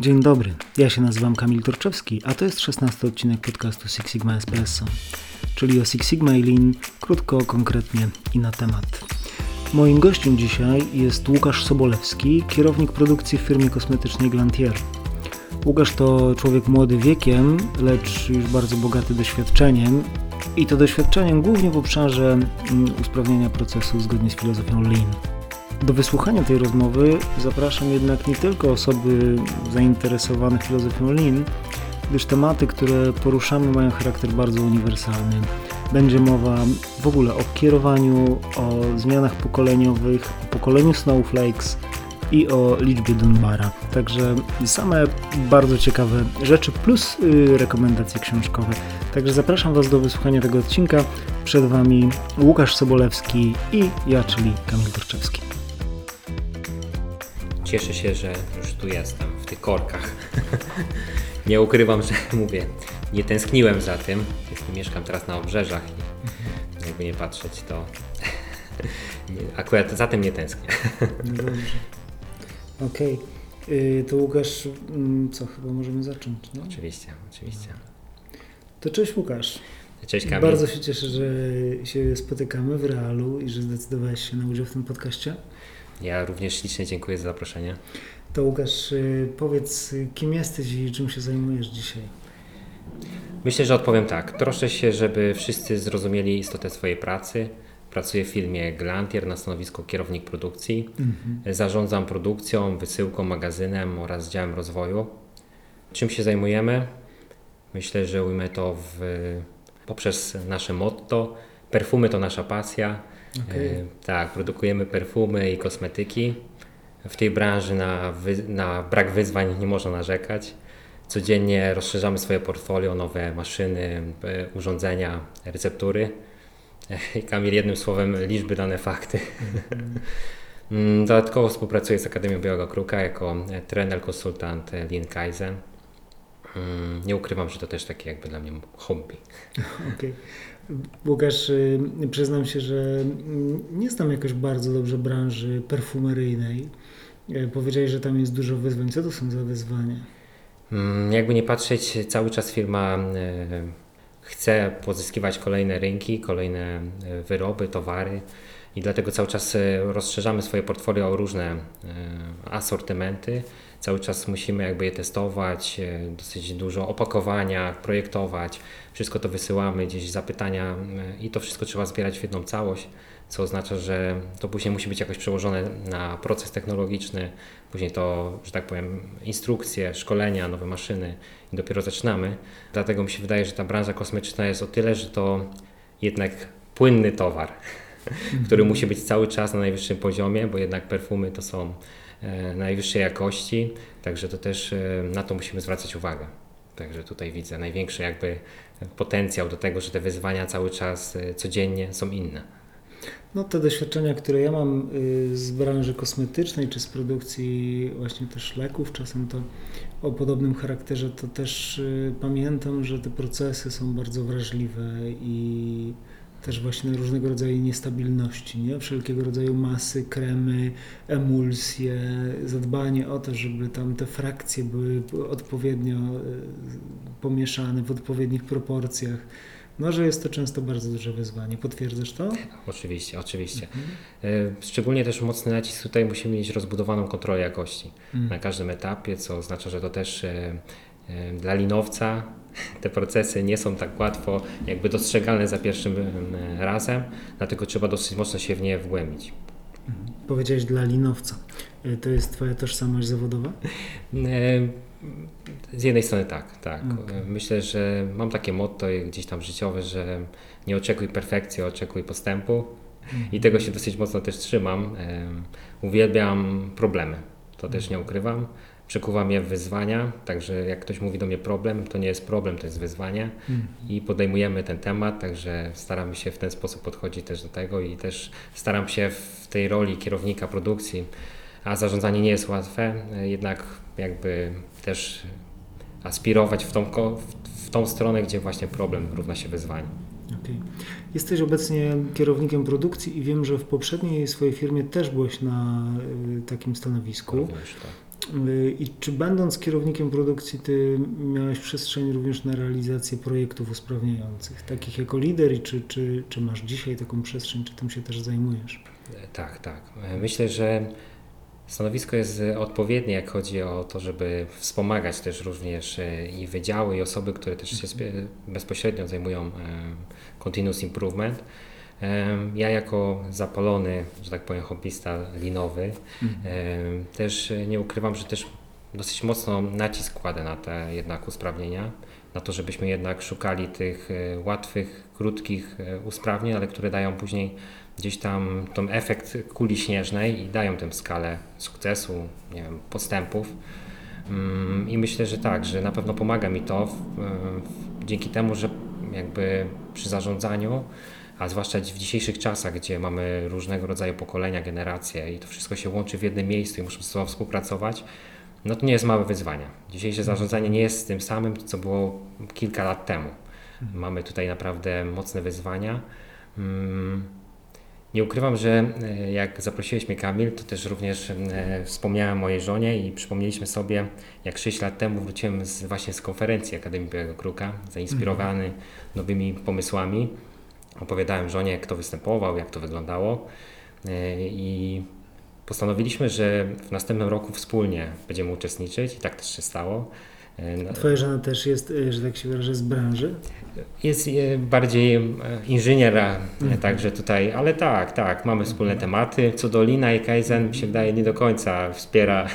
Dzień dobry, ja się nazywam Kamil Torczewski, a to jest 16 odcinek podcastu Six Sigma Espresso, czyli o Six Sigma i Lean, krótko, konkretnie i na temat. Moim gościem dzisiaj jest Łukasz Sobolewski, kierownik produkcji w firmie kosmetycznej Glantier. Łukasz to człowiek młody wiekiem, lecz już bardzo bogaty doświadczeniem i to doświadczeniem głównie w obszarze mm, usprawnienia procesu zgodnie z filozofią Lean. Do wysłuchania tej rozmowy zapraszam jednak nie tylko osoby zainteresowane filozofią Lean, gdyż tematy, które poruszamy mają charakter bardzo uniwersalny. Będzie mowa w ogóle o kierowaniu, o zmianach pokoleniowych, o pokoleniu Snowflakes i o liczbie Dunbara. Także same bardzo ciekawe rzeczy plus yy, rekomendacje książkowe. Także zapraszam Was do wysłuchania tego odcinka. Przed Wami Łukasz Sobolewski i ja, czyli Kamil Torczewski. Cieszę się, że już tu jestem, w tych korkach. nie ukrywam, że mówię, nie tęskniłem za tym. Jeśli mieszkam teraz na obrzeżach i jakby nie patrzeć, to akurat za tym nie tęsknię. No dobrze. Okej. Okay. To Łukasz, mm, co chyba możemy zacząć, nie? Oczywiście, oczywiście. To cześć Łukasz. Cześć Kamil. Bardzo się cieszę, że się spotykamy w realu i że zdecydowałeś się na udział w tym podcaście. Ja również ślicznie dziękuję za zaproszenie. To Łukasz, y, powiedz, kim jesteś i czym się zajmujesz dzisiaj? Myślę, że odpowiem tak. Troszczę się, żeby wszyscy zrozumieli istotę swojej pracy. Pracuję w firmie Glantier na stanowisku kierownik produkcji. Mhm. Zarządzam produkcją, wysyłką, magazynem oraz działem rozwoju. Czym się zajmujemy? Myślę, że ujmę to w, poprzez nasze motto. Perfumy to nasza pasja Okay. E, tak, produkujemy perfumy i kosmetyki. W tej branży na, wy, na brak wyzwań nie można narzekać. Codziennie rozszerzamy swoje portfolio, nowe maszyny, e, urządzenia, receptury. E, Kamil, jednym słowem, liczby, dane fakty. Mm, dodatkowo współpracuję z Akademią Białego Kruka jako trener, konsultant Lean Kaizen. Mm, nie ukrywam, że to też takie jakby dla mnie hobby. Okay. Łukasz, y, przyznam się, że nie znam jakoś bardzo dobrze branży perfumeryjnej. E, powiedziałeś, że tam jest dużo wyzwań. Co to są za wyzwania? Mm, jakby nie patrzeć, cały czas firma e, chce pozyskiwać kolejne rynki, kolejne wyroby, towary i dlatego cały czas rozszerzamy swoje portfolio o różne asortymenty. Cały czas musimy jakby je testować, e, dosyć dużo opakowania, projektować, wszystko to wysyłamy, gdzieś zapytania e, i to wszystko trzeba zbierać w jedną całość, co oznacza, że to później musi być jakoś przełożone na proces technologiczny, później to, że tak powiem, instrukcje, szkolenia, nowe maszyny i dopiero zaczynamy. Dlatego mi się wydaje, że ta branża kosmetyczna jest o tyle, że to jednak płynny towar, który musi być cały czas na najwyższym poziomie, bo jednak perfumy to są E, najwyższej jakości, także to też e, na to musimy zwracać uwagę. Także tutaj widzę największy jakby potencjał do tego, że te wyzwania cały czas e, codziennie są inne. No te doświadczenia, które ja mam y, z branży kosmetycznej czy z produkcji właśnie też leków, czasem to o podobnym charakterze, to też y, pamiętam, że te procesy są bardzo wrażliwe i też właśnie różnego rodzaju niestabilności, nie? wszelkiego rodzaju masy, kremy, emulsje, zadbanie o to, żeby tam te frakcje były odpowiednio e, pomieszane w odpowiednich proporcjach. No, że jest to często bardzo duże wyzwanie. Potwierdzasz to? Oczywiście, oczywiście. Mhm. E, szczególnie też mocny nacisk tutaj musimy mieć rozbudowaną kontrolę jakości mhm. na każdym etapie, co oznacza, że to też e, dla linowca te procesy nie są tak łatwo jakby dostrzegalne za pierwszym razem, dlatego trzeba dosyć mocno się w nie wgłębić. Mhm. Powiedziałeś dla linowca. E, to jest Twoja tożsamość zawodowa? Z jednej strony tak, tak. Okay. Myślę, że mam takie motto gdzieś tam życiowe, że nie oczekuj perfekcji, oczekuj postępu mhm. i tego się dosyć mocno też trzymam. Uwielbiam problemy, to też nie ukrywam przekuwa mnie w wyzwania, także jak ktoś mówi do mnie problem, to nie jest problem, to jest wyzwanie mm. i podejmujemy ten temat, także staramy się w ten sposób podchodzić też do tego i też staram się w tej roli kierownika produkcji, a zarządzanie nie jest łatwe, jednak jakby też aspirować w tą, w tą stronę, gdzie właśnie problem równa się wyzwaniu. Okay. Jesteś obecnie kierownikiem produkcji i wiem, że w poprzedniej swojej firmie też byłeś na y, takim stanowisku. Również, tak. Y, I czy będąc kierownikiem produkcji, ty miałeś przestrzeń również na realizację projektów usprawniających, takich jako lider i czy, czy, czy masz dzisiaj taką przestrzeń, czy tym się też zajmujesz? Tak, tak. Myślę, że stanowisko jest odpowiednie, jak chodzi o to, żeby wspomagać też również e, i wydziały, i osoby, które też się bezpośrednio zajmują e, continuous improvement. E, ja jako zapalony, że tak powiem, hobbysta linowy, mhm. też nie ukrywam, że też dosyć mocno nacisk kładę na te jednak usprawnienia, na to, żebyśmy jednak szukali tych łatwych, krótkich usprawnień, ale które dają później gdzieś tam ten efekt kuli śnieżnej i dają tę skalę sukcesu, nie wiem, postępów. Mm, I myślę, że tak, że na pewno pomaga mi to w, w, dzięki temu, że jakby przy zarządzaniu, a zwłaszcza w dzisiejszych czasach, gdzie mamy różnego rodzaju pokolenia, generacje i to wszystko się łączy w jednym miejscu i muszą ze sobą współpracować, no to nie jest małe wyzwanie. Dzisiejsze zarządzanie nie jest tym samym, co było kilka lat temu. Mhm. Mamy tutaj naprawdę mocne wyzwania. Mm, nie ukrywam, że e, jak zaprosiłeś mnie Kamil, to też również e, wspomniałem o mojej żonie i przypomnieliśmy sobie, jak 6 lat temu wróciłem z, właśnie z konferencji Akademii Białego Kruka, zainspirowany mhm. nowymi pomysłami. Opowiadałem żonie, kto występował, jak to wyglądało e, i postanowiliśmy, że w następnym roku wspólnie będziemy uczestniczyć i tak też się stało. No. Twoja żona też jest, e, że tak się wyrażę, z branży? Jest e, bardziej e, inżyniera, mhm. także tutaj, ale tak, tak, mamy wspólne mhm. tematy. Co do Lina i Kaizen, mi się wydaje, nie do końca wspiera,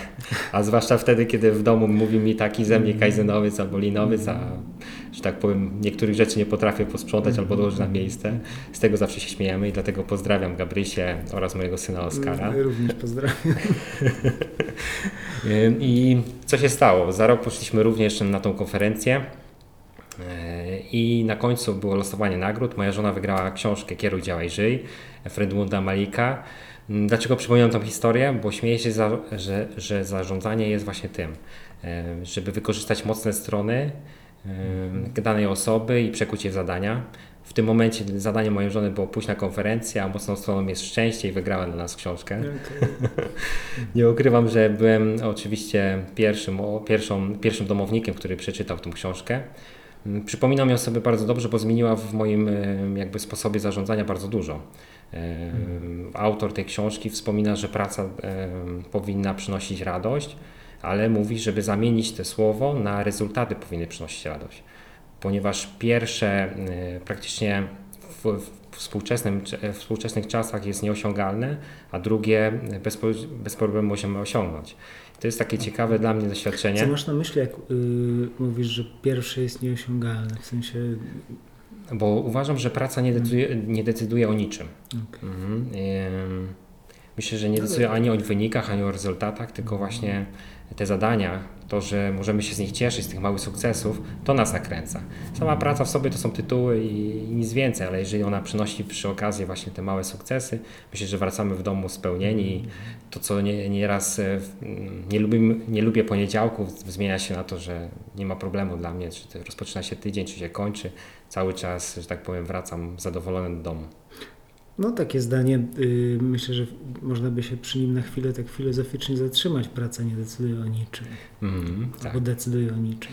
a zwłaszcza wtedy, kiedy w domu mówi mi taki ze mnie mhm. Kaizenowiec albo Linowiec, a że tak powiem, niektórych rzeczy nie potrafię posprzątać albo dołożyć na miejsce. Z tego zawsze się śmiejemy i dlatego pozdrawiam Gabrysię oraz mojego syna Oskara. Ja również pozdrawiam. I co się stało? Za rok poszliśmy również na tą konferencję. E, I na końcu było losowanie nagród. Moja żona wygrała książkę Kieruj, działaj, żyj Fredmunda Malika. Dlaczego przypominam tą historię? Bo śmieję się, że, że zarządzanie jest właśnie tym, e, żeby wykorzystać mocne strony danej osoby i przekuć je w zadania. W tym momencie zadanie mojej żony było pójść na konferencję, a mocną stroną jest szczęście i wygrała na nas książkę. Okay. Nie ukrywam, że byłem oczywiście pierwszym, pierwszą, pierwszym domownikiem, który przeczytał tę książkę. Przypominam ją sobie bardzo dobrze, bo zmieniła w moim jakby sposobie zarządzania bardzo dużo. Autor tej książki wspomina, że praca powinna przynosić radość, ale mówi, żeby zamienić to słowo na rezultaty powinny przynosić radość. Ponieważ pierwsze y, praktycznie w, w, współczesnym, w współczesnych czasach jest nieosiągalne, a drugie bez, bez problemu możemy osiągnąć. To jest takie ciekawe dla mnie doświadczenie. Co masz na myśli, jak yy, mówisz, że pierwsze jest nieosiągalne? W sensie. Bo uważam, że praca nie decyduje, nie decyduje o niczym. Okay. Mhm. Myślę, że nie decyduje ani o wynikach, ani o rezultatach, tylko właśnie te zadania, to, że możemy się z nich cieszyć, z tych małych sukcesów, to nas nakręca. Sama praca w sobie to są tytuły i, nic więcej, ale jeżeli ona przynosi przy okazji właśnie te małe sukcesy, myślę, że wracamy w domu spełnieni to, co nie, nieraz e, nie, lubię, nie lubię poniedziałków, zmienia się na to, że nie ma problemu dla mnie, czy rozpoczyna się tydzień, czy się kończy, cały czas, że tak powiem, wracam zadowolony do domu. No takie zdanie, yy, myślę, że można by się przy nim na chwilę tak filozoficznie zatrzymać. Praca nie decyduje o niczym. Mm, tak. Albo decyduje o niczym.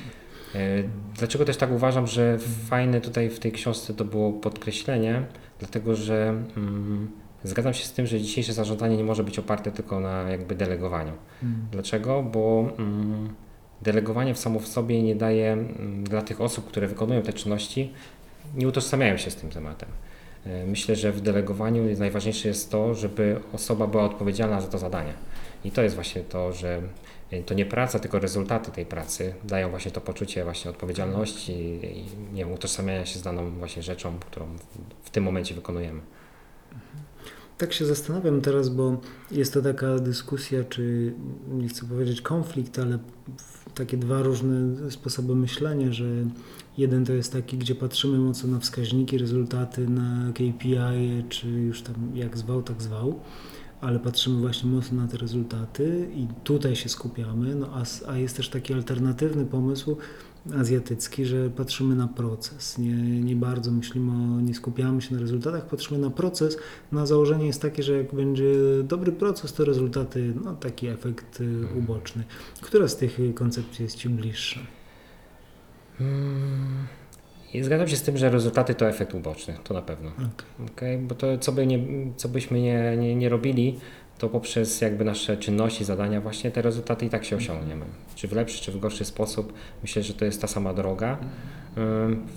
E, dlaczego też tak uważam, że fajne tutaj w tej książce to było podkreślenie, dlatego że mm, zgadzam się z tym, że dzisiejsze zarządzanie nie może być oparte tylko na jakby delegowaniu. Mm. Dlaczego? Bo mm, delegowanie w samo w sobie nie daje mm, dla tych osób, które wykonują te czynności, nie utożsamiają się z tym tematem. E, myślę, że w delegowaniu najważniejsze jest to, żeby osoba była odpowiedzialna za to zadanie. I to jest właśnie to, że e, to nie praca, tylko rezultaty tej pracy dają właśnie to poczucie właśnie odpowiedzialności i nie wiem, utożsamiania się z daną właśnie rzeczą, którą w tym momencie wykonujemy. Tak się zastanawiam teraz, bo jest to taka dyskusja, czy nie chcę powiedzieć konflikt, ale takie dwa różne sposoby myślenia, że jeden to jest taki, gdzie patrzymy mocno na wskaźniki, rezultaty, na KPI, czy już tam jak zwał, tak zwał. ale patrzymy właśnie mocno na te rezultaty i tutaj się skupiamy, no a, a jest też taki alternatywny pomysł azjatycki, że patrzymy na proces. Nie, nie bardzo myślimy o, nie skupiamy się na rezultatach, patrzymy na proces. No założenie jest takie, że jak będzie dobry proces, to rezultaty, no taki efekt y, uboczny. Która z tych y, koncepcji jest Ci bliższa? Hmm. I zgadzam się z tym, że rezultaty to efekt uboczny, to na pewno. Okay. Okay? Bo to, co, by nie, co byśmy nie, nie, nie robili, to poprzez jakby nasze czynności, zadania, właśnie te rezultaty i tak się osiągniemy. Czy w lepszy, czy w gorszy sposób. Myślę, że to jest ta sama droga.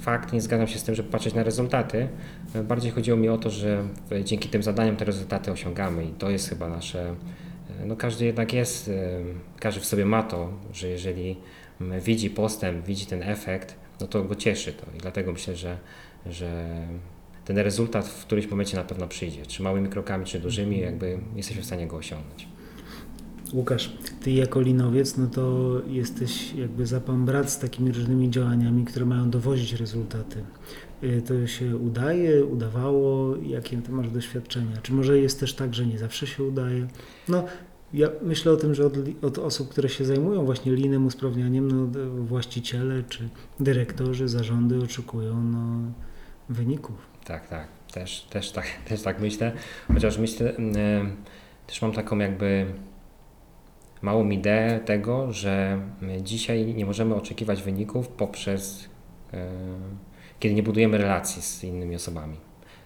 Fakt, nie zgadzam się z tym, żeby patrzeć na rezultaty. Bardziej chodziło mi o to, że dzięki tym zadaniom te rezultaty osiągamy i to jest chyba nasze. No każdy jednak jest, każdy w sobie ma to, że jeżeli widzi postęp, widzi ten efekt, no to go cieszy to i dlatego myślę, że, że ten rezultat w którymś momencie na pewno przyjdzie, czy małymi krokami, czy dużymi, jakby jesteśmy w stanie go osiągnąć. Łukasz, ty jako linowiec, no to jesteś jakby za pan brat z takimi różnymi działaniami, które mają dowozić rezultaty. To się udaje, udawało? Jakie ty masz doświadczenia? Czy może jest też tak, że nie zawsze się udaje? No, ja myślę o tym, że od, od, osób, które się zajmują właśnie linem, usprawnianiem, no, właściciele czy dyrektorzy, zarządy oczekują no, wyników. Tak, tak. Też, też, tak, też tak myślę. Chociaż myślę, też mam taką jakby małą ideę tego, że dzisiaj nie możemy oczekiwać wyników poprzez, kiedy nie budujemy relacji z innymi osobami.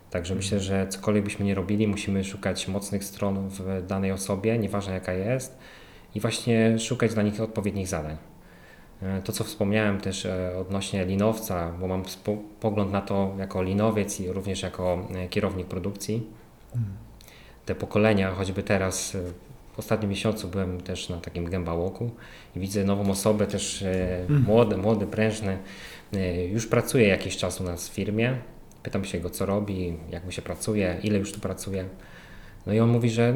Także myślę, że cokolwiek byśmy nie robili, musimy szukać mocnych stron w danej osobie, nieważne jaka jest, i właśnie szukać dla nich odpowiednich zadań. To, co wspomniałem też odnośnie linowca, bo mam pogląd na to jako linowiec i również jako kierownik produkcji. Te pokolenia, choćby teraz w ostatnim miesiącu byłem też na takim gębałoku i widzę nową osobę, też młody, młody, prężny. Już pracuje jakiś czas u nas w firmie Pytam się go, co robi, jak mu się pracuje, ile już tu pracuje. No i on mówi, że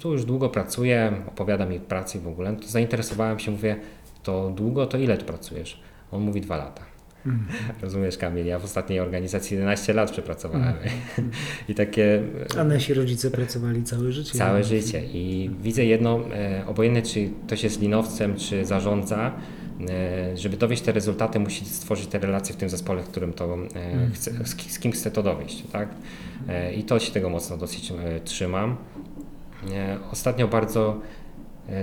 tu już długo pracuje, opowiada mi pracy w ogóle. To zainteresowałem się, mówię, to długo, to ile tu pracujesz? On mówi dwa lata. Mm. Rozumiesz, Kamil, ja w ostatniej organizacji 11 lat przepracowałem. Mm. I takie... A nasi rodzice pracowali całe życie. Całe życie. I widzę jedno, e, obojętnie czy ktoś jest linowcem, czy zarządza, E, żeby dowieść te rezultaty, musi stworzyć te relacje w tym zespole, w którym to e, mm. chce, z kim chce to dowieść. Tak? E, I to się tego mocno dosyć trzymam. Ostatnio bardzo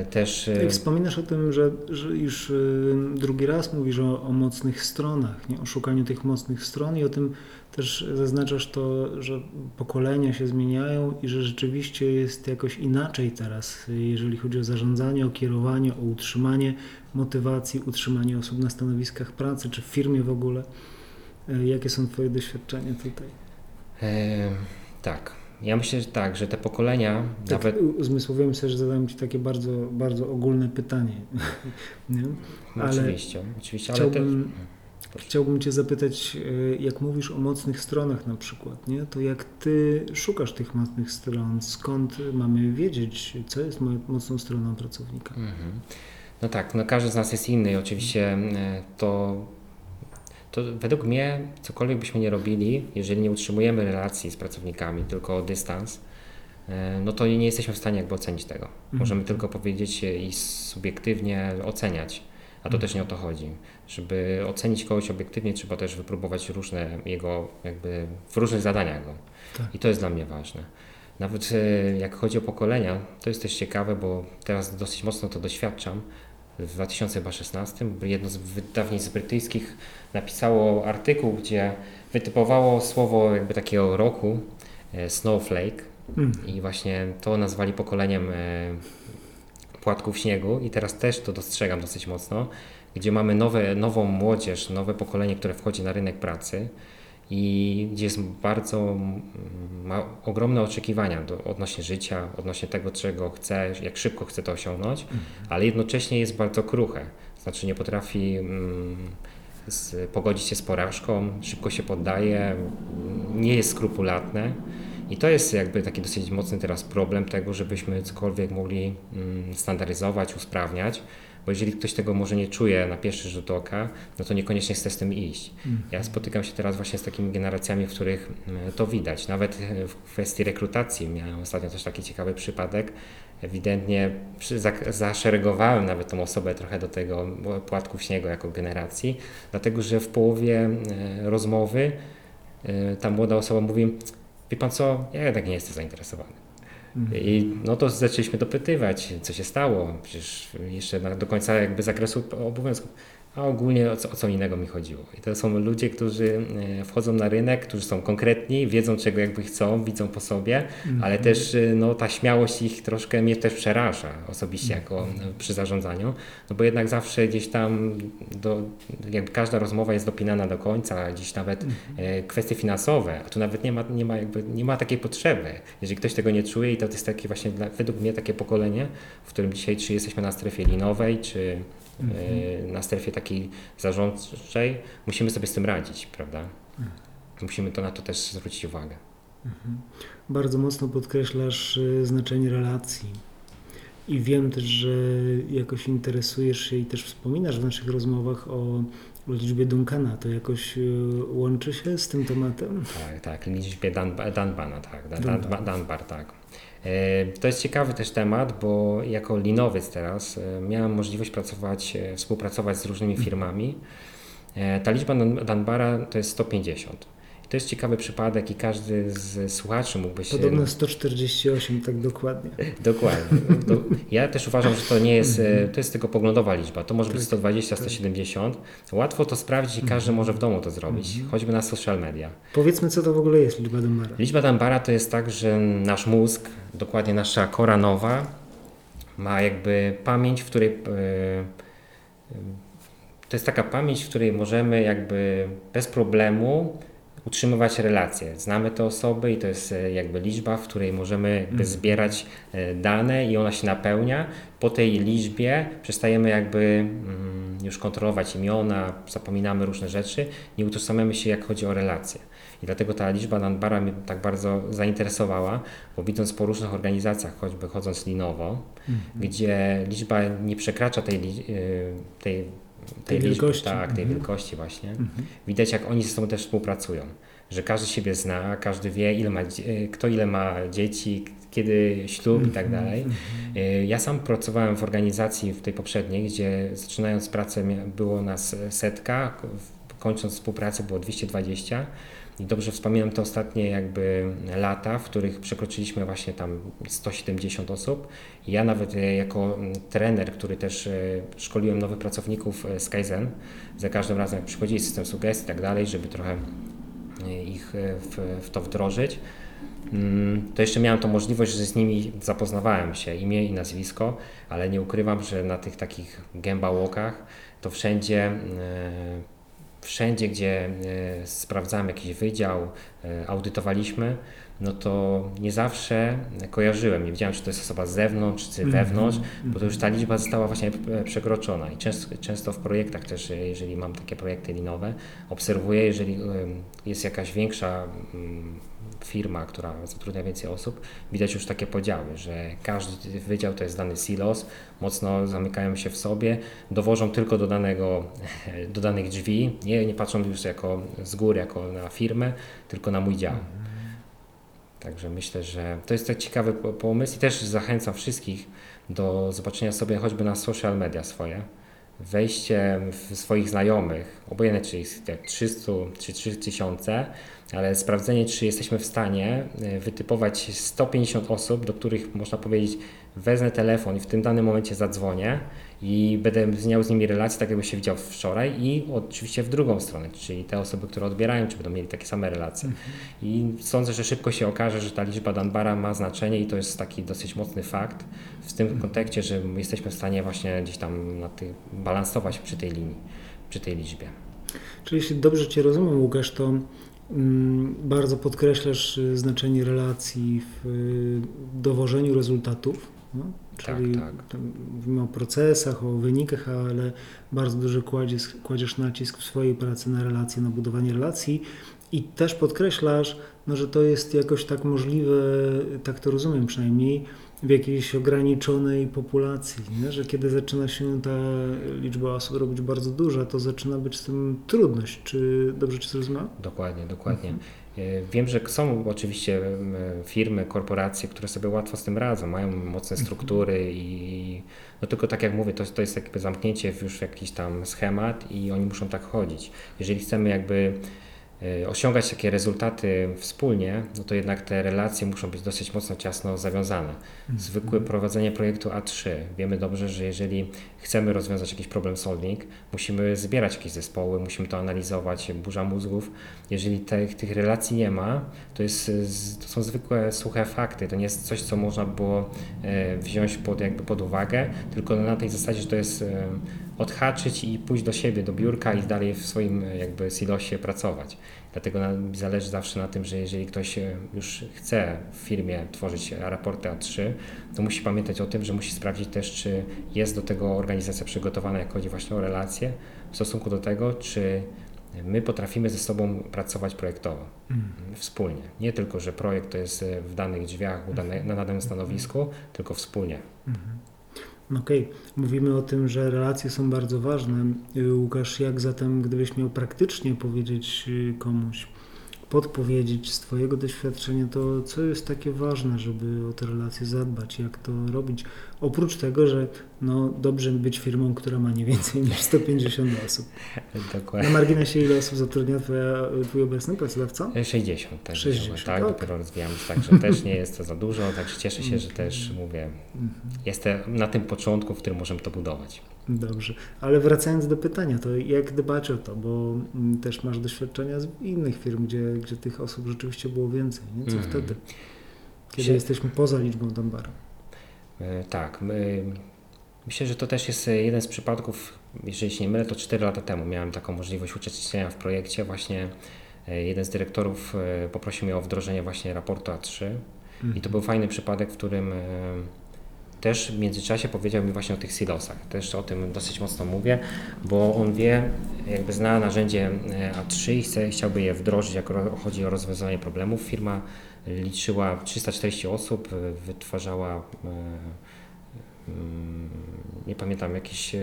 też. Jak wspominasz o tym, że, że już drugi raz mówisz o, o mocnych stronach, nie? o szukaniu tych mocnych stron i o tym też zaznaczasz to, że pokolenia się zmieniają i że rzeczywiście jest jakoś inaczej teraz, jeżeli chodzi o zarządzanie, o kierowanie, o utrzymanie motywacji, utrzymanie osób na stanowiskach pracy, czy w firmie w ogóle. E, jakie są Twoje doświadczenia tutaj? E, tak. Ja myślę, że tak, że te pokolenia tak, nawet... Sobie, że zadałem Ci takie bardzo, bardzo ogólne pytanie. Nie? No, ale oczywiście, oczywiście, ale chciałbym, też... Chciałbym Cię zapytać, e, jak mówisz o mocnych stronach na przykład, nie? to jak Ty szukasz tych mocnych stron, skąd mamy wiedzieć, co jest mocną stroną pracownika? Mhm. No tak, no każdy z nas jest inny i oczywiście e, to, to według mnie cokolwiek byśmy nie robili, jeżeli nie utrzymujemy relacji z pracownikami, tylko dystans, e, no to nie jesteśmy w stanie jakby ocenić tego. Mhm. Możemy tylko powiedzieć i subiektywnie oceniać, a to mhm. też nie o to chodzi. Żeby ocenić kogoś obiektywnie, trzeba też wypróbować różne jego, jakby w różnych zadaniach go. Tak. I to jest dla mnie ważne. Nawet e, jak chodzi o pokolenia, to jest też ciekawe, bo teraz dosyć mocno to doświadczam, w 2016 jedno z wydawnictw brytyjskich napisało artykuł, gdzie wytypowało słowo jakby takiego roku e, snowflake. Mm. i właśnie to nazwali pokoleniem e, płatków śniegu. I teraz też to dostrzegam dosyć mocno, gdzie mamy nowe, nową młodzież, nowe pokolenie, które wchodzi na rynek pracy i gdzie jest bardzo ma ogromne oczekiwania do, odnośnie życia, odnośnie tego, czego chce, jak szybko chce to osiągnąć, mhm. ale jednocześnie jest bardzo kruche, znaczy nie potrafi mm, z, pogodzić się z porażką, szybko się poddaje, nie jest skrupulatne. I to jest jakby taki dosyć mocny teraz problem tego, żebyśmy cokolwiek mogli mm, standaryzować, usprawniać, bo jeżeli ktoś tego może nie czuje na pierwszy rzut oka, no to niekoniecznie chce z tym iść. Mhm. Ja spotykam się teraz właśnie z takimi generacjami, w których mm, to widać. Nawet e, w kwestii rekrutacji miałem ostatnio też taki ciekawy przypadek. Ewidentnie zaszeregowałem nawet tą osobę trochę do tego płatków śniegu jako generacji, dlatego że w połowie e, rozmowy e, ta młoda osoba mówi, wie pan co, ja jednak nie jestem zainteresowany. I no to zaczęliśmy dopytywać, co się stało, przecież jeszcze do końca jakby zakresu obowiązków. A ogólnie o co, o co innego mi chodziło. I to są ludzie, którzy e, wchodzą na rynek, którzy są konkretni, wiedzą czego jakby chcą, widzą po sobie, Mhm. ale też e, no, ta śmiałość ich troszkę mnie też przeraża osobiście jako Mhm. e, przy zarządzaniu, no bo jednak zawsze gdzieś tam do, jakby każda rozmowa jest dopinana do końca, gdzieś nawet Mhm. e, kwestie finansowe, a tu nawet nie ma, nie ma, jakby, nie ma takiej potrzeby. Jeżeli ktoś tego nie czuje i to jest takie właśnie dla, według mnie takie pokolenie, w którym dzisiaj czy jesteśmy na strefie linowej, czy e, na strefie takiej zarządczej, musimy sobie z tym radzić, prawda? Musimy to na to też zwrócić uwagę. Bardzo mocno podkreślasz y, znaczenie relacji. I wiem też, że jakoś interesujesz się i też wspominasz w naszych rozmowach o, liczbie Duncana. To jakoś y, łączy się z tym tematem? Tak, tak, liczbie Dan, Danbana, tak, Dan, Dunbar. Dan, Danbar, tak. E, To jest ciekawy też temat, bo jako linowiec teraz e, miałem możliwość pracować, e, współpracować z różnymi firmami. Ta liczba Dan- Danbara to jest 150. To jest ciekawy przypadek i każdy z słuchaczy mógłby się... Podobno 148, tak dokładnie. Dokładnie. Do, ja też uważam, że to nie jest, Mhm. e, to jest tylko poglądowa liczba. To może być Tak, 120, 170. Łatwo to sprawdzić i Mhm. każdy może w domu to zrobić, choćby na social media. Powiedzmy, co to w ogóle jest liczba Dunbara. Liczba Dunbara to jest tak, że nasz mózg, dokładnie nasza kora nowa, ma jakby pamięć, w której. e, e, To jest taka pamięć, w której możemy jakby bez problemu utrzymywać relacje. Znamy te osoby i to jest e, jakby liczba, w której możemy jakby zbierać e, dane i ona się napełnia. Po tej liczbie przestajemy jakby mm, już kontrolować imiona, zapominamy różne rzeczy, nie utożsamiamy się jak chodzi o relacje. I dlatego ta liczba Dunbara mnie tak bardzo zainteresowała, bo widząc po różnych organizacjach, choćby chodząc linowo, gdzie liczba nie przekracza tej, li- tej, Tej liczby, wielkości. tak, tej Mhm. wielkości właśnie. Widać jak oni ze sobą też współpracują, że każdy siebie zna, każdy wie ile ma, y, kto ile ma dzieci, kiedy ślub i tak dalej. Y, Ja sam pracowałem w organizacji w tej poprzedniej, gdzie zaczynając pracę było nas setka, kończąc współpracę było 220 i dobrze wspominam te ostatnie jakby lata, w których przekroczyliśmy właśnie tam 170 osób. Ja nawet e, jako trener, który też e, szkoliłem nowych pracowników e, z Kaizen, za każdym razem jak przychodzili system sugestii i tak dalej, żeby trochę ich w, w to wdrożyć, Mm, to jeszcze miałem tą możliwość, że z nimi zapoznawałem się, imię i nazwisko, ale nie ukrywam, że na tych takich gęba walkach to wszędzie, wszędzie gdzie e, sprawdzałem jakiś wydział, e, audytowaliśmy, no to nie zawsze kojarzyłem, nie wiedziałem, czy to jest osoba z zewnątrz, czy wewnątrz, bo to już ta liczba została właśnie e, przekroczona. I często, często w projektach też, jeżeli mam takie projekty linowe, obserwuję, jeżeli jest jakaś większa firma, która zatrudnia więcej osób, widać już takie podziały, że każdy wydział to jest dany silos, mocno zamykają się w sobie, dowożą tylko do, danego, do danych drzwi, nie, nie patrzą już jako z góry, jako na firmę, tylko na mój dział. Także myślę, że to jest tak ciekawy po- pomysł i też zachęcam wszystkich do zobaczenia sobie choćby na social media swoje, wejście w swoich znajomych, obojętnie czy jest jak 300 czy 3000, ale sprawdzenie, czy jesteśmy w stanie e, wytypować 150 osób, do których można powiedzieć, wezmę telefon i w tym danym momencie zadzwonię i będę miał z nimi relacje, tak jakbym się widział wczoraj i oczywiście w drugą stronę, czyli te osoby, które odbierają, czy będą mieli takie same relacje. I sądzę, że szybko się okaże, że ta liczba Dunbara ma znaczenie i to jest taki dosyć mocny fakt w tym kontekście, że jesteśmy w stanie właśnie gdzieś tam na tych, balansować przy tej linii, przy tej liczbie. Czyli jeśli dobrze Cię rozumiem, Łukasz, to bardzo podkreślasz y, znaczenie relacji w y, dowożeniu rezultatów. No? Tak, Czyli tak. tam mówimy o procesach, o wynikach, ale bardzo duży kładziesz, kładziesz nacisk w swojej pracy na relacje, na budowanie relacji i też podkreślasz, no, że to jest jakoś tak możliwe, tak to rozumiem przynajmniej, w jakiejś ograniczonej populacji, nie? że kiedy zaczyna się ta liczba osób robić bardzo duża, to zaczyna być z tym trudność. Czy dobrze Ci zrozumiałem? Dokładnie, dokładnie. Mhm. Wiem, że są oczywiście firmy, korporacje, które sobie łatwo z tym radzą, mają mocne mhm. struktury i no tylko tak jak mówię, to, to jest jakby zamknięcie w już jakiś tam schemat i oni muszą tak chodzić. Jeżeli chcemy jakby osiągać takie rezultaty wspólnie, no to jednak te relacje muszą być dosyć mocno ciasno zawiązane. Mhm. Zwykłe prowadzenie projektu A3. Wiemy dobrze, że jeżeli chcemy rozwiązać jakiś problem solving, musimy zbierać jakieś zespoły, musimy to analizować, burza mózgów. Jeżeli te, tych relacji nie ma, to, jest, to są zwykłe suche fakty, to nie jest coś, co można było e, wziąć pod, jakby pod uwagę, tylko na tej zasadzie, że to jest e, odhaczyć i pójść do siebie, do biurka i dalej w swoim e, jakby silosie pracować. Dlatego zależy zawsze na tym, że jeżeli ktoś e, już chce w firmie tworzyć raporty A3, to musi pamiętać o tym, że musi sprawdzić też, czy jest do tego organizacja przygotowana, jak chodzi właśnie o relacje, w stosunku do tego, czy my potrafimy ze sobą pracować projektowo, mm. wspólnie. Nie tylko, że projekt to jest e, w danych drzwiach, na danym stanowisku, tylko wspólnie. Mm. Okej, okay. mówimy o tym, że relacje są bardzo ważne. Łukasz, jak zatem, gdybyś miał praktycznie powiedzieć y, komuś, podpowiedzieć z Twojego doświadczenia, to co jest takie ważne, żeby o te relacje zadbać, jak to robić? Oprócz tego, że no, dobrze być firmą, która ma nie więcej niż 150 osób. Dokładnie. Na marginesie ile osób zatrudnia twoja, Twój obecny pracodawca? 60. Też 60, tak, okay. dopiero rozwijamy się, także też nie jest to za dużo, także cieszę się, że też mówię, mhm. jestem na tym początku, w którym możemy to budować. Dobrze, ale wracając do pytania, to jak dbać o to, bo mm, też masz doświadczenia z innych firm, gdzie, gdzie tych osób rzeczywiście było więcej, nie? co mm. wtedy? Kiedy jesteśmy poza liczbą Dambara. E, tak, my, myślę, że to też jest jeden z przypadków, jeżeli się nie mylę, to 4 lata temu miałem taką możliwość uczestniczenia w projekcie, właśnie e, jeden z dyrektorów e, poprosił mnie o wdrożenie właśnie raportu A3 mm. i to mhm. był fajny przypadek, w którym też w międzyczasie powiedział mi właśnie o tych silosach. Też o tym dosyć mocno mówię, bo on wie, jakby zna narzędzie e, A3 i chce, chciałby je wdrożyć, jak chodzi o rozwiązanie problemów. Firma liczyła 340 osób, e, wytwarzała e, mm, nie pamiętam, jakieś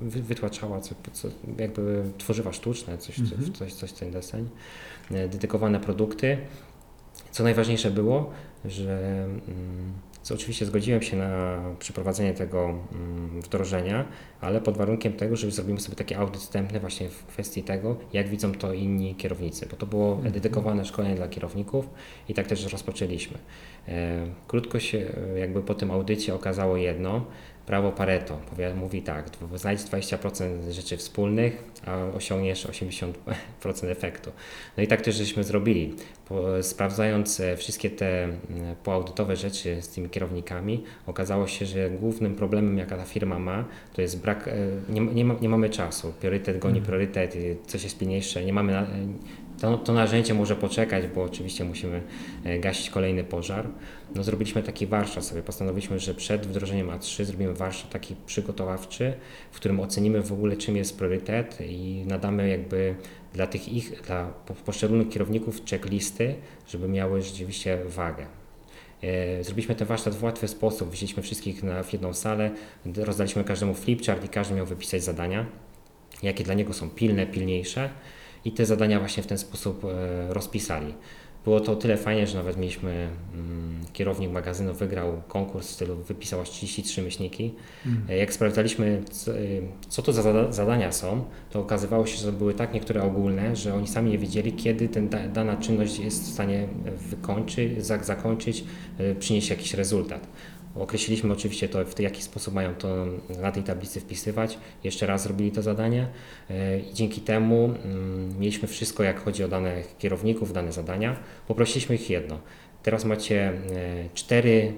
wytłaczała, co, co, jakby tworzywa sztuczne, coś, mhm. coś, coś, ten deseń, dedykowane produkty. Co najważniejsze było, że mm, co oczywiście zgodziłem się na przeprowadzenie tego mm, wdrożenia, ale pod warunkiem tego, że zrobimy sobie taki audyt wstępny właśnie w kwestii tego, jak widzą to inni kierownicy, bo to było mhm. dedykowane szkolenie dla kierowników i tak też rozpoczęliśmy. E, krótko się jakby po tym audycie okazało jedno, prawo Pareto mówi tak, znajdź 20% rzeczy wspólnych, a osiągniesz 80% efektu. No i tak też żeśmy zrobili. sprawdzając e, wszystkie te poaudytowe rzeczy z tymi kierownikami, okazało się, że głównym problemem, jaka ta firma ma, to jest brak, e, nie, nie, ma, nie mamy czasu. Priorytet goni mhm. priorytet, coś jest pilniejsze, nie mamy to, to narzędzie może poczekać, bo oczywiście musimy e, gasić kolejny pożar. No, zrobiliśmy taki warsztat sobie, postanowiliśmy, że przed wdrożeniem A3 zrobimy warsztat taki przygotowawczy, w którym ocenimy w ogóle czym jest priorytet i nadamy jakby dla tych ich, dla poszczególnych kierowników checklisty, żeby miały rzeczywiście wagę. E, zrobiliśmy ten warsztat w łatwy sposób, wzięliśmy wszystkich na, w jedną salę, rozdaliśmy każdemu flipchart i każdy miał wypisać zadania, jakie dla niego są pilne, pilniejsze i te zadania właśnie w ten sposób e, rozpisali. Było to o tyle fajnie, że nawet mieliśmy mm, kierownik magazynu wygrał konkurs w stylu wypisał aż 33 myślniki. Mm. Jak sprawdzaliśmy, co, e, to za zadania są, to okazywało się, że były tak niektóre ogólne, że oni sami nie wiedzieli, kiedy ten da, dana czynność jest w stanie wykończyć, zakończyć, przynieść jakiś rezultat. Określiliśmy oczywiście to, w jaki sposób mają to na tej tablicy wpisywać. Jeszcze raz zrobili to zadanie e, i dzięki temu mm, mieliśmy wszystko, jak chodzi o dane kierowników, dane zadania. Poprosiliśmy ich jedno. Teraz macie e, cztery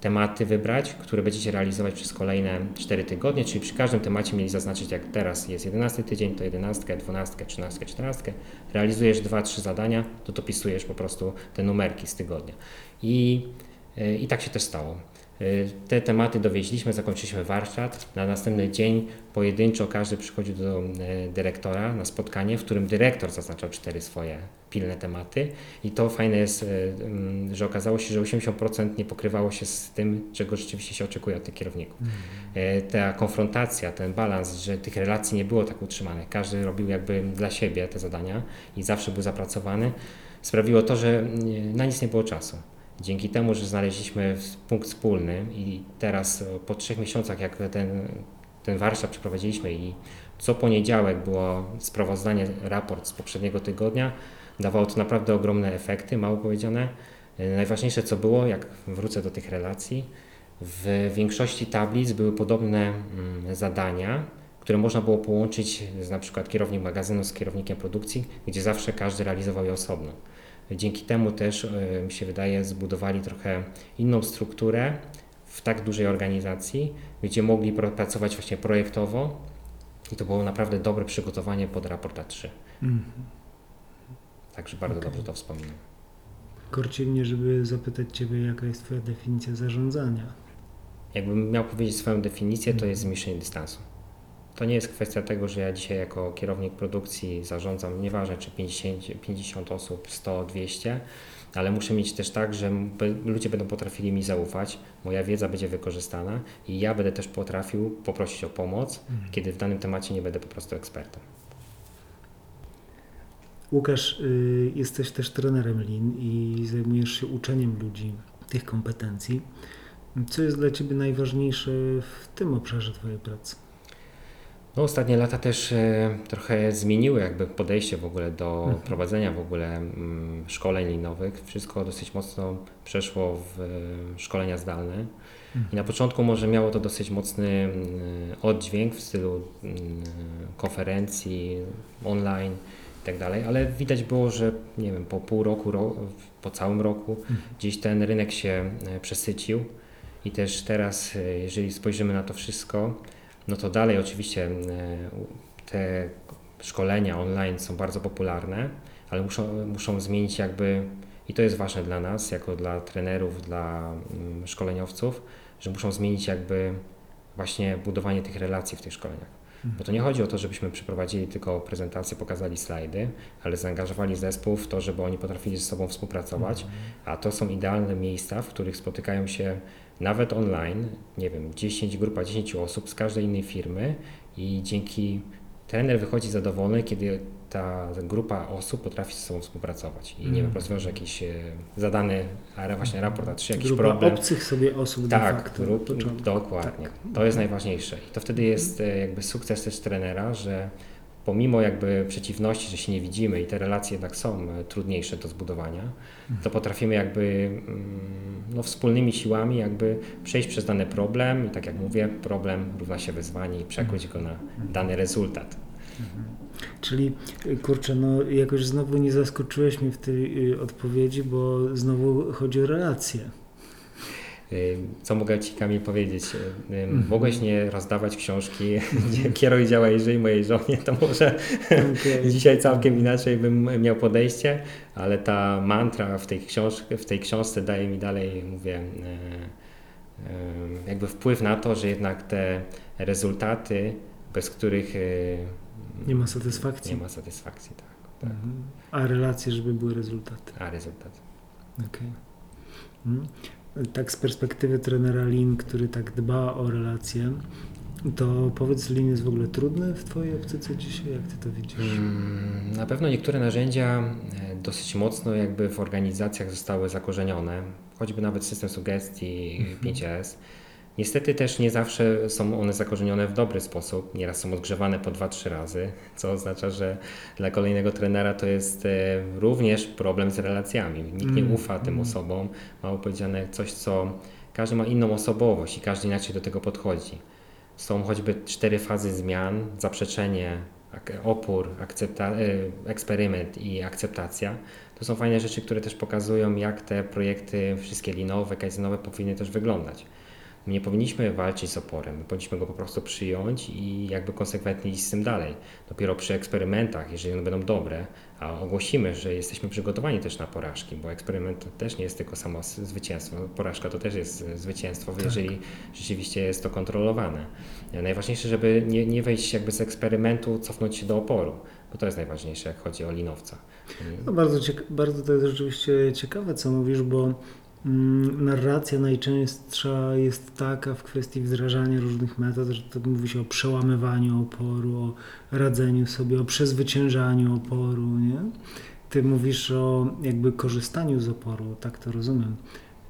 tematy wybrać, które będziecie realizować przez kolejne 4 tygodnie, czyli przy każdym temacie mieli zaznaczyć, jak teraz jest 11 tydzień, to 11, 12, 13, 14. Realizujesz 2-3 zadania, to dopisujesz po prostu te numerki z tygodnia. I, e, i tak się też stało. Y, Te tematy dowieźliśmy, zakończyliśmy warsztat. Na następny dzień pojedynczo każdy przychodził do e, dyrektora na spotkanie, w którym dyrektor zaznaczał cztery swoje pilne tematy. I to fajne jest, e, mm, że okazało się, że 80% nie pokrywało się z tym, czego rzeczywiście się oczekuje od tych kierowników. E, Ta konfrontacja, ten balans, że tych relacji nie było tak utrzymanych, każdy robił jakby dla siebie te zadania i zawsze był zapracowany, sprawiło to, że mm, na nic nie było czasu. Dzięki temu, że znaleźliśmy punkt wspólny i teraz e, po trzech miesiącach, jak ten, ten warsztat przeprowadziliśmy i co poniedziałek było sprawozdanie, raport z poprzedniego tygodnia, dawało to naprawdę ogromne efekty, mało powiedziane. E, Najważniejsze co było, jak wrócę do tych relacji, w większości tablic były podobne mm, zadania, które można było połączyć z na przykład kierownik magazynu z kierownikiem produkcji, gdzie zawsze każdy realizował je osobno. Dzięki temu też, e, mi się wydaje, zbudowali trochę inną strukturę w tak dużej organizacji, gdzie mogli pracować właśnie projektowo i to było naprawdę dobre przygotowanie pod raport A3. Mhm. Także bardzo Okej. dobrze to wspominam. Korci mnie, żeby zapytać Ciebie, jaka jest Twoja definicja zarządzania. Jakbym miał powiedzieć swoją definicję, to jest zmniejszenie dystansu. To nie jest kwestia tego, że ja dzisiaj jako kierownik produkcji zarządzam, nieważne czy 50, 50 osób, 100, 200, ale muszę mieć też tak, że ludzie będą potrafili mi zaufać, moja wiedza będzie wykorzystana i ja będę też potrafił poprosić o pomoc, kiedy w danym temacie nie będę po prostu ekspertem. Łukasz, y, jesteś też trenerem lin i zajmujesz się uczeniem ludzi tych kompetencji. Co jest dla Ciebie najważniejsze w tym obszarze Twojej pracy? No, ostatnie lata też e, trochę zmieniły jakby podejście w ogóle do Mhm. prowadzenia w ogóle mm, szkoleń linowych. Wszystko dosyć mocno przeszło w e, szkolenia zdalne. I na początku może miało to dosyć mocny mm, oddźwięk w stylu mm, konferencji online i tak dalej, ale widać było, że nie wiem, po pół roku, ro, po całym roku gdzieś ten rynek się e, przesycił i też teraz, jeżeli spojrzymy na to wszystko, no to dalej oczywiście e, te szkolenia online są bardzo popularne, ale muszą, muszą zmienić jakby, i to jest ważne dla nas, jako dla trenerów, dla mm, szkoleniowców, że muszą zmienić jakby właśnie budowanie tych relacji w tych szkoleniach. Bo to nie chodzi o to, żebyśmy przeprowadzili tylko prezentację, pokazali slajdy, ale zaangażowali zespół w to, żeby oni potrafili ze sobą współpracować, a to są idealne miejsca, w których spotykają się nawet online, nie wiem, 10, grupa 10 osób z każdej innej firmy i dzięki trener wychodzi zadowolony, kiedy ta grupa osób potrafi ze sobą współpracować i nie wiem, rozwiąże jakiś e, zadany, właśnie raport A3, jakiś Grupa problem. obcych sobie osób de Tak, facto. grup, dokładnie. Tak. To jest najważniejsze. I to wtedy jest e, jakby sukces też trenera, że pomimo jakby przeciwności, że się nie widzimy i te relacje jednak są e, trudniejsze do zbudowania, to potrafimy jakby mm, no, wspólnymi siłami jakby przejść przez dany problem i tak jak mówię, problem równa się wyzwanie i przekuć go na dany rezultat. Czyli y, kurczę, no jakoś znowu nie zaskoczyłeś mnie w tej y, odpowiedzi, bo znowu chodzi o relacje. Co mogę Ci Kamil powiedzieć? Y, Mogłeś nie rozdawać książki Kieruj, działaj, żyj mojej żonie, to może Okej. dzisiaj całkiem inaczej bym miał podejście, ale ta mantra w tej, książ- w tej książce daje mi dalej, mówię, y, y, jakby wpływ na to, że jednak te rezultaty, bez których y, Nie ma satysfakcji. nie ma satysfakcji, tak. tak. Mhm. A relacje, żeby były rezultaty. A rezultat. Okej. Mhm. Tak z perspektywy trenera Lin, który tak dba o relacje, to powiedz, Lin jest w ogóle trudny w Twojej optyce dzisiaj? Jak Ty to widzisz? Mm, Na pewno niektóre narzędzia e, dosyć mocno jakby w organizacjach zostały zakorzenione, choćby nawet system sugestii 5S. Niestety też nie zawsze są one zakorzenione w dobry sposób, nieraz są odgrzewane po 2-3 razy, co oznacza, że dla kolejnego trenera to jest e, również problem z relacjami. Nikt nie Mm, ufa tym osobom, mało powiedziane coś, co każdy ma inną osobowość i każdy inaczej do tego podchodzi. Są choćby cztery fazy zmian, zaprzeczenie, opór, akcepta- y, eksperyment i akceptacja. To są fajne rzeczy, które też pokazują, jak te projekty wszystkie linowe, kaizen powinny też wyglądać. Nie powinniśmy walczyć z oporem, powinniśmy go po prostu przyjąć i jakby konsekwentnie iść z tym dalej. Dopiero przy eksperymentach, jeżeli one będą dobre, a ogłosimy, że jesteśmy przygotowani też na porażki, bo eksperyment też nie jest tylko samo zwycięstwo. Porażka to też jest zwycięstwo, tak. jeżeli rzeczywiście jest to kontrolowane. Najważniejsze, żeby nie, nie wejść jakby z eksperymentu, cofnąć się do oporu, bo to jest najważniejsze, jak chodzi o linowca. No bardzo, bardzo to jest rzeczywiście ciekawe, co mówisz, bo narracja najczęstsza jest taka w kwestii wdrażania różnych metod, że to mówi się o przełamywaniu oporu, o radzeniu sobie, o przezwyciężaniu oporu, nie? Ty mówisz o jakby korzystaniu z oporu, tak to rozumiem,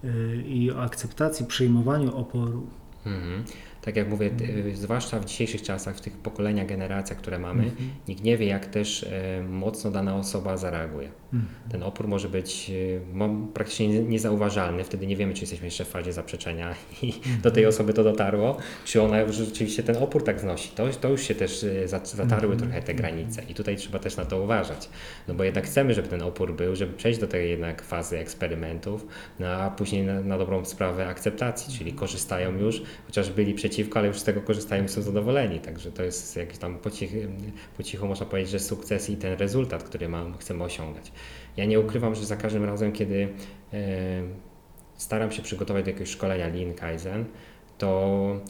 yy, i o akceptacji, przyjmowaniu oporu. Mhm tak jak mówię, mhm. zwłaszcza w dzisiejszych czasach, w tych pokoleniach, generacjach, które mamy, mm -hmm. nikt nie wie, jak też e, mocno dana osoba zareaguje. Mm -hmm. Ten opór może być e, praktycznie niezauważalny, wtedy nie wiemy, czy jesteśmy jeszcze w fazie zaprzeczenia i mm -hmm. do tej osoby to dotarło, czy ona już rzeczywiście ten opór tak znosi. To, to już się też e, zatarły mhm. trochę te granice i tutaj trzeba też na to uważać, no bo jednak chcemy, żeby ten opór był, żeby przejść do tej jednak fazy eksperymentów, no a później na, na dobrą sprawę akceptacji, czyli korzystają już, chociaż byli przeciwni przeciwko, ale już z tego korzystają są zadowoleni. Także to jest jakiś tam po cichu, po cichu można powiedzieć, że sukces i ten rezultat, który mam, chcemy osiągać. Ja nie ukrywam, że za każdym razem, kiedy e, staram się przygotować do jakiegoś szkolenia Lean Kaizen, to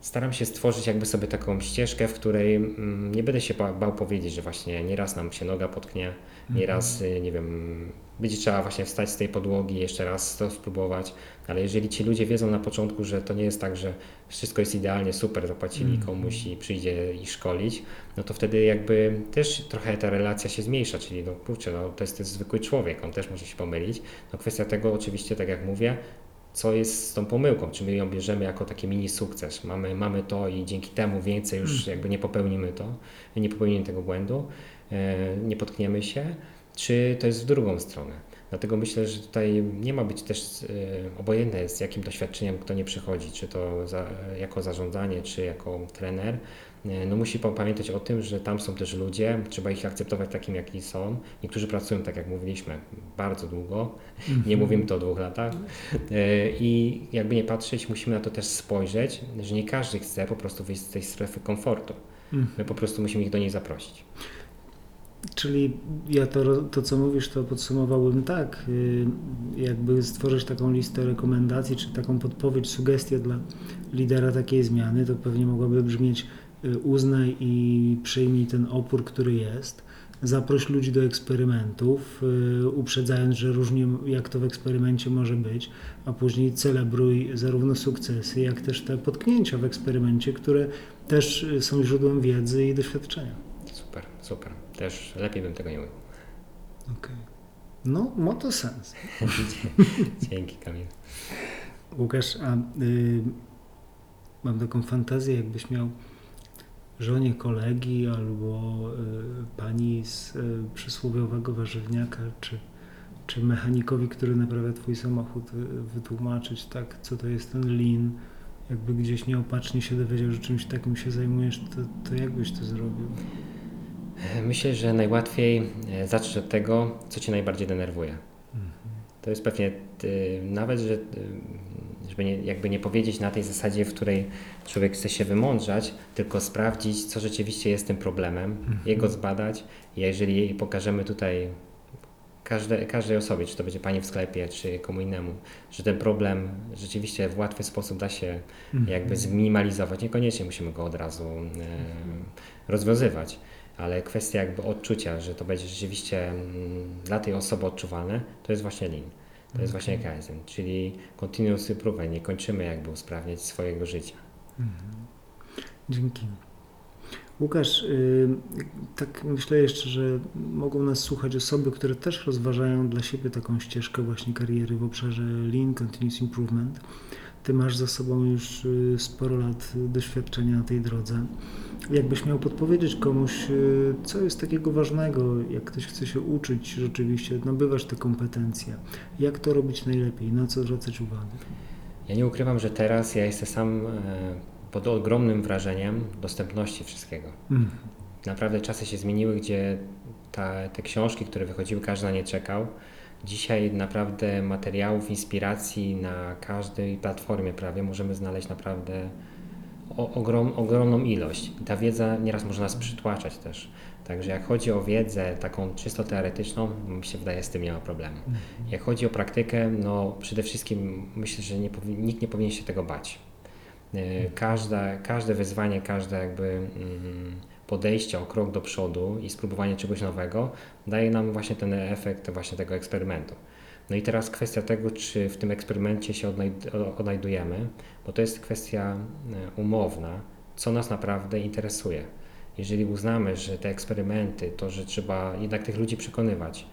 staram się stworzyć jakby sobie taką ścieżkę, w której mm, nie będę się bał powiedzieć, że właśnie nieraz nam się noga potknie, nieraz, mhm. nie wiem, będzie trzeba właśnie wstać z tej podłogi, jeszcze raz to spróbować, ale jeżeli ci ludzie wiedzą na początku, że to nie jest tak, że wszystko jest idealnie, super, zapłacili mm. komuś i przyjdzie ich szkolić, no to wtedy jakby też trochę ta relacja się zmniejsza, czyli no kurczę, no to jest, to jest zwykły człowiek, on też może się pomylić. No kwestia tego oczywiście, tak jak mówię, co jest z tą pomyłką, czy my ją bierzemy jako taki mini sukces. Mamy, mamy to i dzięki temu więcej już mm. jakby nie popełnimy to, nie popełnimy tego błędu, nie potkniemy się, czy to jest w drugą stronę. Dlatego myślę, że tutaj nie ma być też e, obojętne z jakim doświadczeniem kto nie przychodzi, czy to za, jako zarządzanie, czy jako trener. E, no musi pamiętać o tym, że tam są też ludzie, trzeba ich akceptować takim, jaki są. Niektórzy pracują, tak jak mówiliśmy, bardzo długo, nie mówimy to o dwóch latach. E, I jakby nie patrzeć, musimy na to też spojrzeć, że nie każdy chce po prostu wyjść z tej strefy komfortu. Mm. My po prostu musimy ich do niej zaprosić. Czyli ja to, to, co mówisz, to podsumowałbym tak, y, jakby stworzyć taką listę rekomendacji, czy taką podpowiedź, sugestię dla lidera takiej zmiany, to pewnie mogłaby brzmieć y, uznaj i przyjmij ten opór, który jest, zaproś ludzi do eksperymentów, y, uprzedzając, że różnie jak to w eksperymencie może być, a później celebruj zarówno sukcesy, jak też te potknięcia w eksperymencie, które też są źródłem wiedzy i doświadczenia. Super, super też lepiej bym tego nie mówił. Okej. Okay. No, ma to sens. Dzięki Kamil. Łukasz, a y, mam taką fantazję, jakbyś miał żonie kolegi albo y, pani z y, przysłowiowego warzywniaka, czy, czy mechanikowi, który naprawia twój samochód, y, wytłumaczyć tak, co to jest ten lean, jakby gdzieś nieopatrznie się dowiedział, że czymś takim się zajmujesz, to, to jak byś to zrobił? Myślę, że najłatwiej e, zacząć od tego, co Cię najbardziej denerwuje. To jest pewnie e, nawet, że, e, żeby nie, jakby nie powiedzieć na tej zasadzie, w której człowiek chce się wymądrzać, tylko sprawdzić, co rzeczywiście jest tym problemem, mhm. jego zbadać. Jeżeli pokażemy tutaj każde, każdej osobie, czy to będzie pani w sklepie, czy komu innemu, że ten problem rzeczywiście w łatwy sposób da się mhm. jakby zminimalizować. Niekoniecznie musimy go od razu e, rozwiązywać ale kwestia jakby odczucia, że to będzie rzeczywiście mm, dla tej osoby odczuwalne, to jest właśnie Lean. To jest właśnie. Kaizen, czyli continuous improvement, nie kończymy jakby usprawniać swojego życia. Mhm. Dzięki. Łukasz, yy, tak myślę jeszcze, że mogą nas słuchać osoby, które też rozważają dla siebie taką ścieżkę właśnie kariery w obszarze Lean, Continuous Improvement. Ty masz za sobą już y, sporo lat doświadczenia na tej drodze. Jakbyś miał podpowiedzieć komuś, y, co jest takiego ważnego, jak ktoś chce się uczyć rzeczywiście, nabywasz te kompetencje, jak to robić najlepiej, na co zwracać uwagę? Ja nie ukrywam, że teraz ja jestem sam e, pod ogromnym wrażeniem dostępności wszystkiego. Mm. Naprawdę czasy się zmieniły, gdzie ta, te książki, które wychodziły, każdy na nie czekał Dzisiaj naprawdę materiałów, inspiracji na każdej platformie prawie możemy znaleźć naprawdę ogrom, ogromną ilość. Ta wiedza nieraz może nas przytłaczać też. Także jak chodzi o wiedzę taką czysto teoretyczną, mi się wydaje, z tym nie ma problemu. Jak chodzi o praktykę, no przede wszystkim myślę, że nie nikt nie powinien się tego bać. E, Każda, każde wyzwanie, każde jakby mm, podejście o krok do przodu i spróbowanie czegoś nowego daje nam właśnie ten efekt właśnie tego eksperymentu. No i teraz kwestia tego, czy w tym eksperymencie się odnajdujemy, bo to jest kwestia e, umowna, co nas naprawdę interesuje. Jeżeli uznamy, że te eksperymenty, to, że trzeba jednak tych ludzi przekonywać,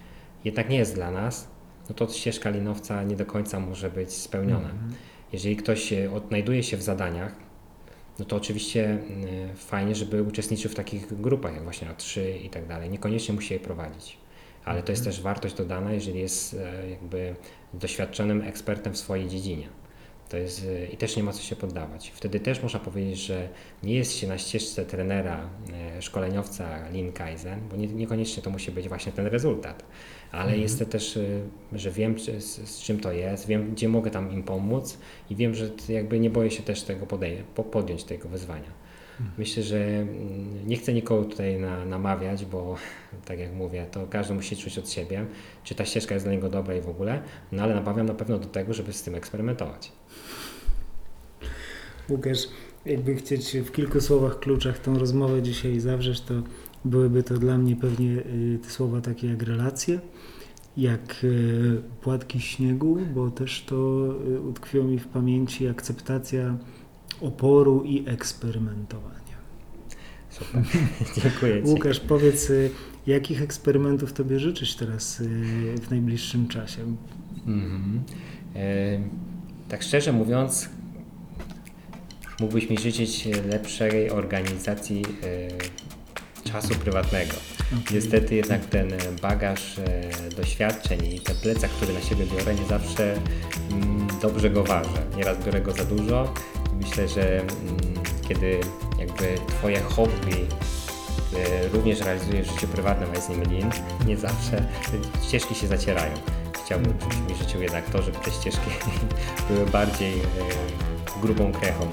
jednak nie jest dla nas, no to ścieżka linowca nie do końca może być spełniona. Jeżeli ktoś odnajduje się w zadaniach, no to oczywiście mm, fajnie, żeby uczestniczył w takich grupach, jak właśnie A3 i tak dalej. Niekoniecznie musi je prowadzić, ale to jest też wartość dodana, jeżeli jest e, jakby doświadczonym ekspertem w swojej dziedzinie. To jest, e, I też nie ma co się poddawać. Wtedy też można powiedzieć, że nie jest się na ścieżce trenera, e, szkoleniowca Lean Kaizen, bo nie, niekoniecznie to musi być właśnie ten rezultat, ale jest to też, e, że wiem czy, z, z czym to jest, wiem gdzie mogę tam im pomóc i wiem, że jakby nie boję się też tego podej- po- podjąć tego wyzwania. Myślę, że mm, nie chcę nikogo tutaj na, namawiać, bo tak jak mówię, to każdy musi czuć od siebie, czy ta ścieżka jest dla niego dobra i w ogóle, no ale namawiam na pewno do tego, żeby z tym eksperymentować. Łukasz, jakby chcieć w kilku słowach kluczach tą rozmowę dzisiaj zawrzeć, to byłyby to dla mnie pewnie y, te słowa takie jak relacje, jak y, płatki śniegu, bo też to y, utkwiło mi w pamięci akceptacja oporu i eksperymentowania. Super, dziękuję Ci. Łukasz, powiedz, y, jakich eksperymentów Tobie życzyć teraz y, w najbliższym czasie? Mhm. E, tak szczerze mówiąc, mógłbyś mi życzyć lepszej organizacji e, czasu prywatnego. Niestety jednak ten bagaż e, doświadczeń i ten plecak, który na siebie biorę, nie zawsze mm, dobrze go ważę. Nieraz biorę go za dużo. Myślę, że mm, kiedy jakby Twoje hobby e, również realizujesz w życiu prywatnym, a jest nim lean, nie zawsze ścieżki się zacierają. Chciałbym, mi życzył jednak to, żeby te ścieżki były bardziej e, grubą krechą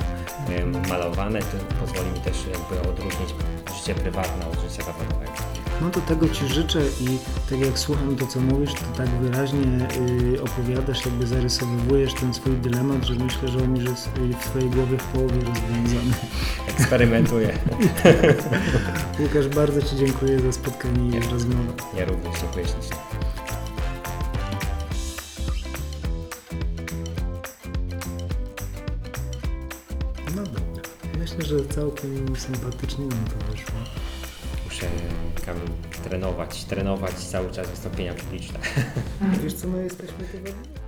e, malowane. To pozwoli mi też jakby odróżnić życie prywatne od życia zawodowego. No to tego Ci życzę i tak jak słucham to, co mówisz, to tak wyraźnie y, opowiadasz, jakby zarysowujesz ten swój dylemat, że myślę, że on już jest y, w Twojej głowie w połowie rozwiązany. Eksperymentuję. Łukasz, bardzo Ci dziękuję za spotkanie i rozmowę. Ja również dziękuję ślicznie. No dobra. Myślę, że całkiem sympatycznie nam to wyszło. Kamil, trenować, trenować cały czas wystąpienia publiczne. Wiesz co, my jesteśmy dwóch.